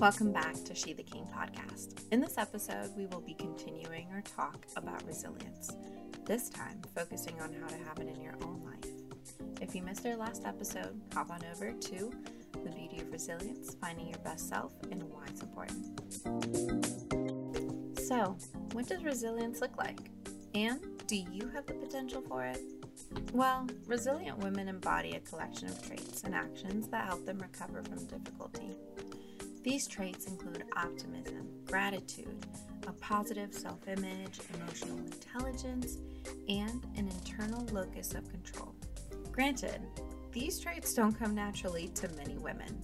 Welcome back to She the King podcast. In this episode, we will be continuing our talk about resilience, this time focusing on how to have it in your own life. If you missed our last episode, hop on over to The Beauty of Resilience Finding Your Best Self and Why It's Important. So, what does resilience look like? And do you have the potential for it? Well, resilient women embody a collection of traits and actions that help them recover from difficulty. These traits include optimism, gratitude, a positive self image, emotional intelligence, and an internal locus of control. Granted, these traits don't come naturally to many women.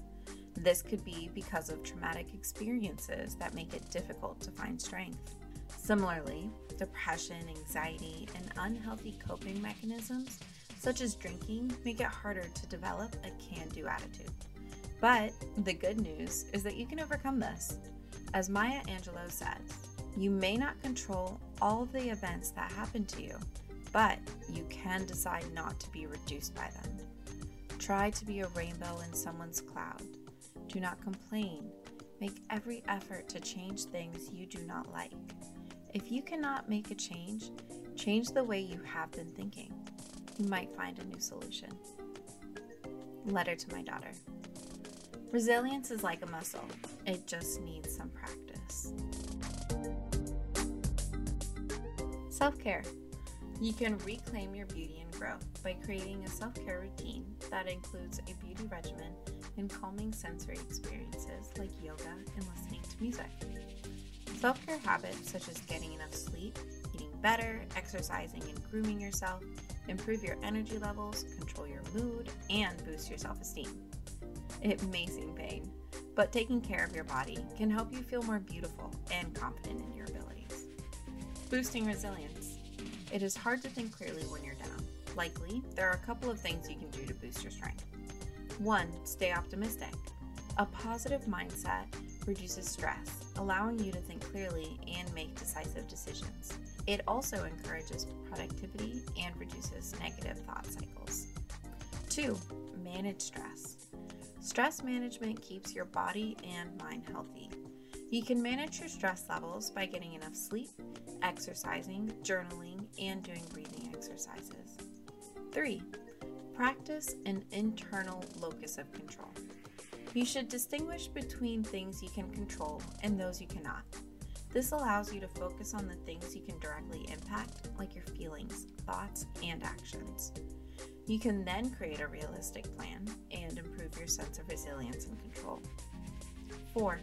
This could be because of traumatic experiences that make it difficult to find strength. Similarly, depression, anxiety, and unhealthy coping mechanisms, such as drinking, make it harder to develop a can do attitude. But the good news is that you can overcome this. As Maya Angelou says, you may not control all the events that happen to you, but you can decide not to be reduced by them. Try to be a rainbow in someone's cloud. Do not complain. Make every effort to change things you do not like. If you cannot make a change, change the way you have been thinking. You might find a new solution. Letter to my daughter. Resilience is like a muscle, it just needs some practice. Self care. You can reclaim your beauty and growth by creating a self care routine that includes a beauty regimen and calming sensory experiences like yoga and listening to music. Self care habits such as getting enough sleep, eating better, exercising and grooming yourself, improve your energy levels, control your mood, and boost your self esteem. It may seem vain, but taking care of your body can help you feel more beautiful and confident in your abilities. Boosting resilience. It is hard to think clearly when you're down. Likely, there are a couple of things you can do to boost your strength. 1. Stay optimistic. A positive mindset reduces stress, allowing you to think clearly and make decisive decisions. It also encourages productivity and reduces negative thought cycles. 2. Manage stress. Stress management keeps your body and mind healthy. You can manage your stress levels by getting enough sleep, exercising, journaling, and doing breathing exercises. 3. Practice an internal locus of control. You should distinguish between things you can control and those you cannot. This allows you to focus on the things you can directly impact, like your feelings, thoughts, and actions. You can then create a realistic plan your sense of resilience and control. 4.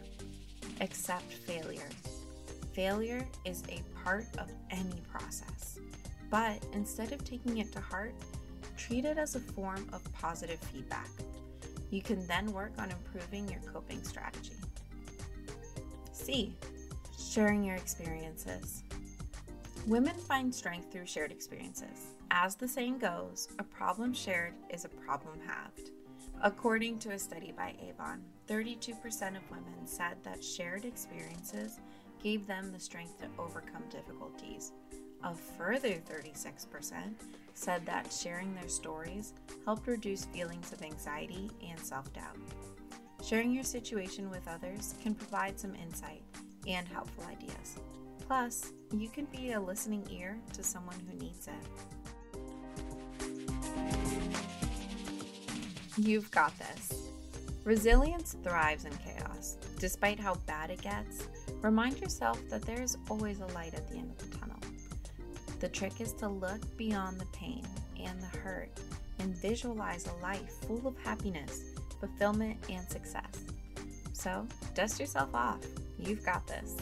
Accept failure. Failure is a part of any process, but instead of taking it to heart, treat it as a form of positive feedback. You can then work on improving your coping strategy. C. Sharing your experiences. Women find strength through shared experiences. As the saying goes, a problem shared is a problem halved. According to a study by Avon, 32% of women said that shared experiences gave them the strength to overcome difficulties. A further 36% said that sharing their stories helped reduce feelings of anxiety and self doubt. Sharing your situation with others can provide some insight and helpful ideas. Plus, you can be a listening ear to someone who needs it. You've got this. Resilience thrives in chaos. Despite how bad it gets, remind yourself that there is always a light at the end of the tunnel. The trick is to look beyond the pain and the hurt and visualize a life full of happiness, fulfillment, and success. So, dust yourself off. You've got this.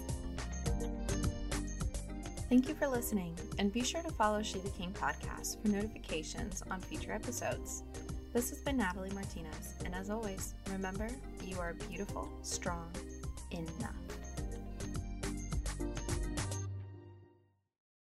Thank you for listening, and be sure to follow She the King podcast for notifications on future episodes. This has been Natalie Martinez, and as always, remember you are beautiful, strong, enough.